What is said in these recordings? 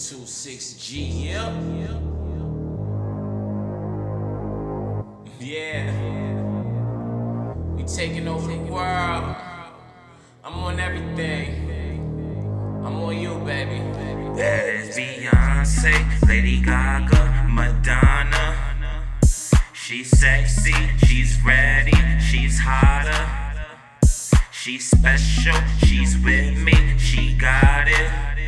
26G, yep. Yeah. We taking over the world. I'm on everything. I'm on you, baby. That is Beyonce, Lady Gaga, Madonna. She's sexy, she's ready, she's hotter. She's special, she's with me, she got it.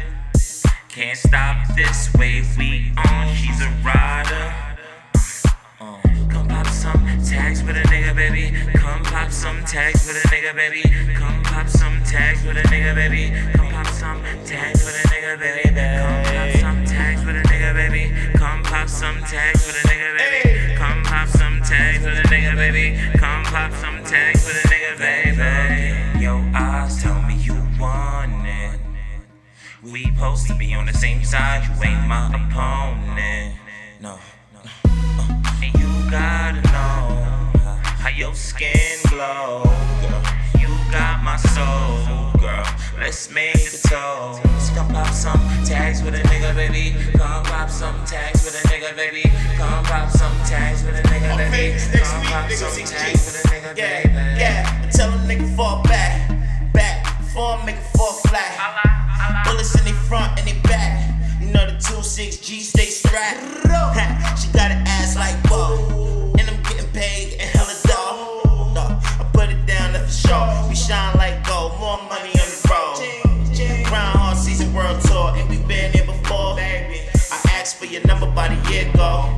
Can't stop this wave we on, she's a rider. Uh, come pop some tags with a nigga, baby. Come pop some tags with a nigga, baby. Come pop some tags with a nigga, baby. Come pop some tags with a nigga, baby. Come pop some tags with a nigga, baby. Come pop some tags with a nigga, baby. Come pop some tags with a nigga, baby. Come pop some tags with a We supposed to be on the same side. You ain't my opponent. No. And you gotta know how your skin glow, girl. You got my soul, girl. Let's make a toast. Come pop some tags with a nigga, baby. Come pop some tags with a nigga, baby. Come pop some tags with a nigga, baby. Come pop some tags with a nigga, Yeah, baby. yeah. Tell she got an ass like whoa. And I'm getting paid and hella dough. No, I put it down, that's for sure. We shine like gold, more money on the road. Grind hard season world tour, and we been here before. Baby, I asked for your number about a year ago.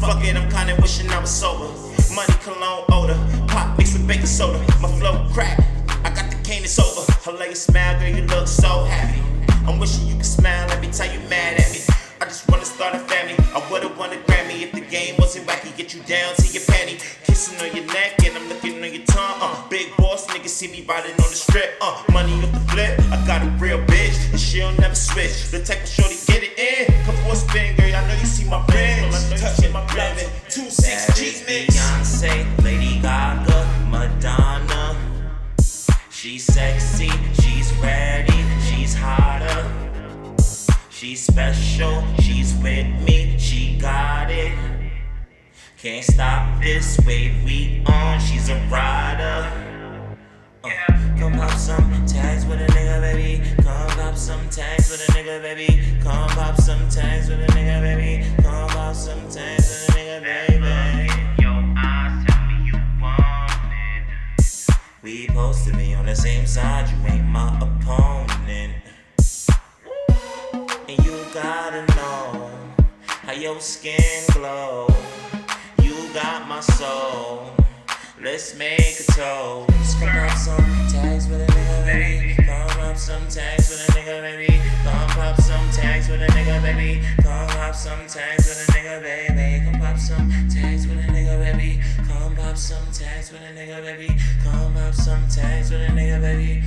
Fuck it, I'm kinda wishing I was sober. Money cologne odor, pop mixed with baking soda. My flow crack, I got the cane, it's over. Lay a smile, girl, you look so happy. I'm wishing you could smile every time you mad at me. I just wanna start a family. I would've won a Grammy if the game wasn't wacky. Get you down to your panty, kissing on your neck, and I'm looking on your tongue. Uh, big boss niggas see me riding on the strip. Uh, money off the flip. I got a real bitch, and she'll never switch. The type of shorty get it in. Come for a spin, girl. I know you see my friends. Touching my blood. Two six G mix. Beyonce, Lady Gaga, Madonna. She's sexy, she's ready, she's hotter. She's special, she's with me, she got it. Can't stop this wave we on, she's a rider. Uh, come pop some tags with a nigga, baby. Come pop some tags with a nigga, baby. Come pop some tags with a nigga, baby. Come pop some tags with a nigga, baby. Your eyes tell me you want it. We supposed to be on the same side, you ain't my opponent. Your skin glow. You got my soul. Let's make a toast. Come pop some tags with a nigga, baby. Come pop some tags with a nigga, baby. Come pop some tags with a nigga, baby. Come pop some tags with a nigga, baby. Come pop some tags with a nigga, baby. Come pop some tags with a nigga, baby. Come pop some tags with a nigga, baby.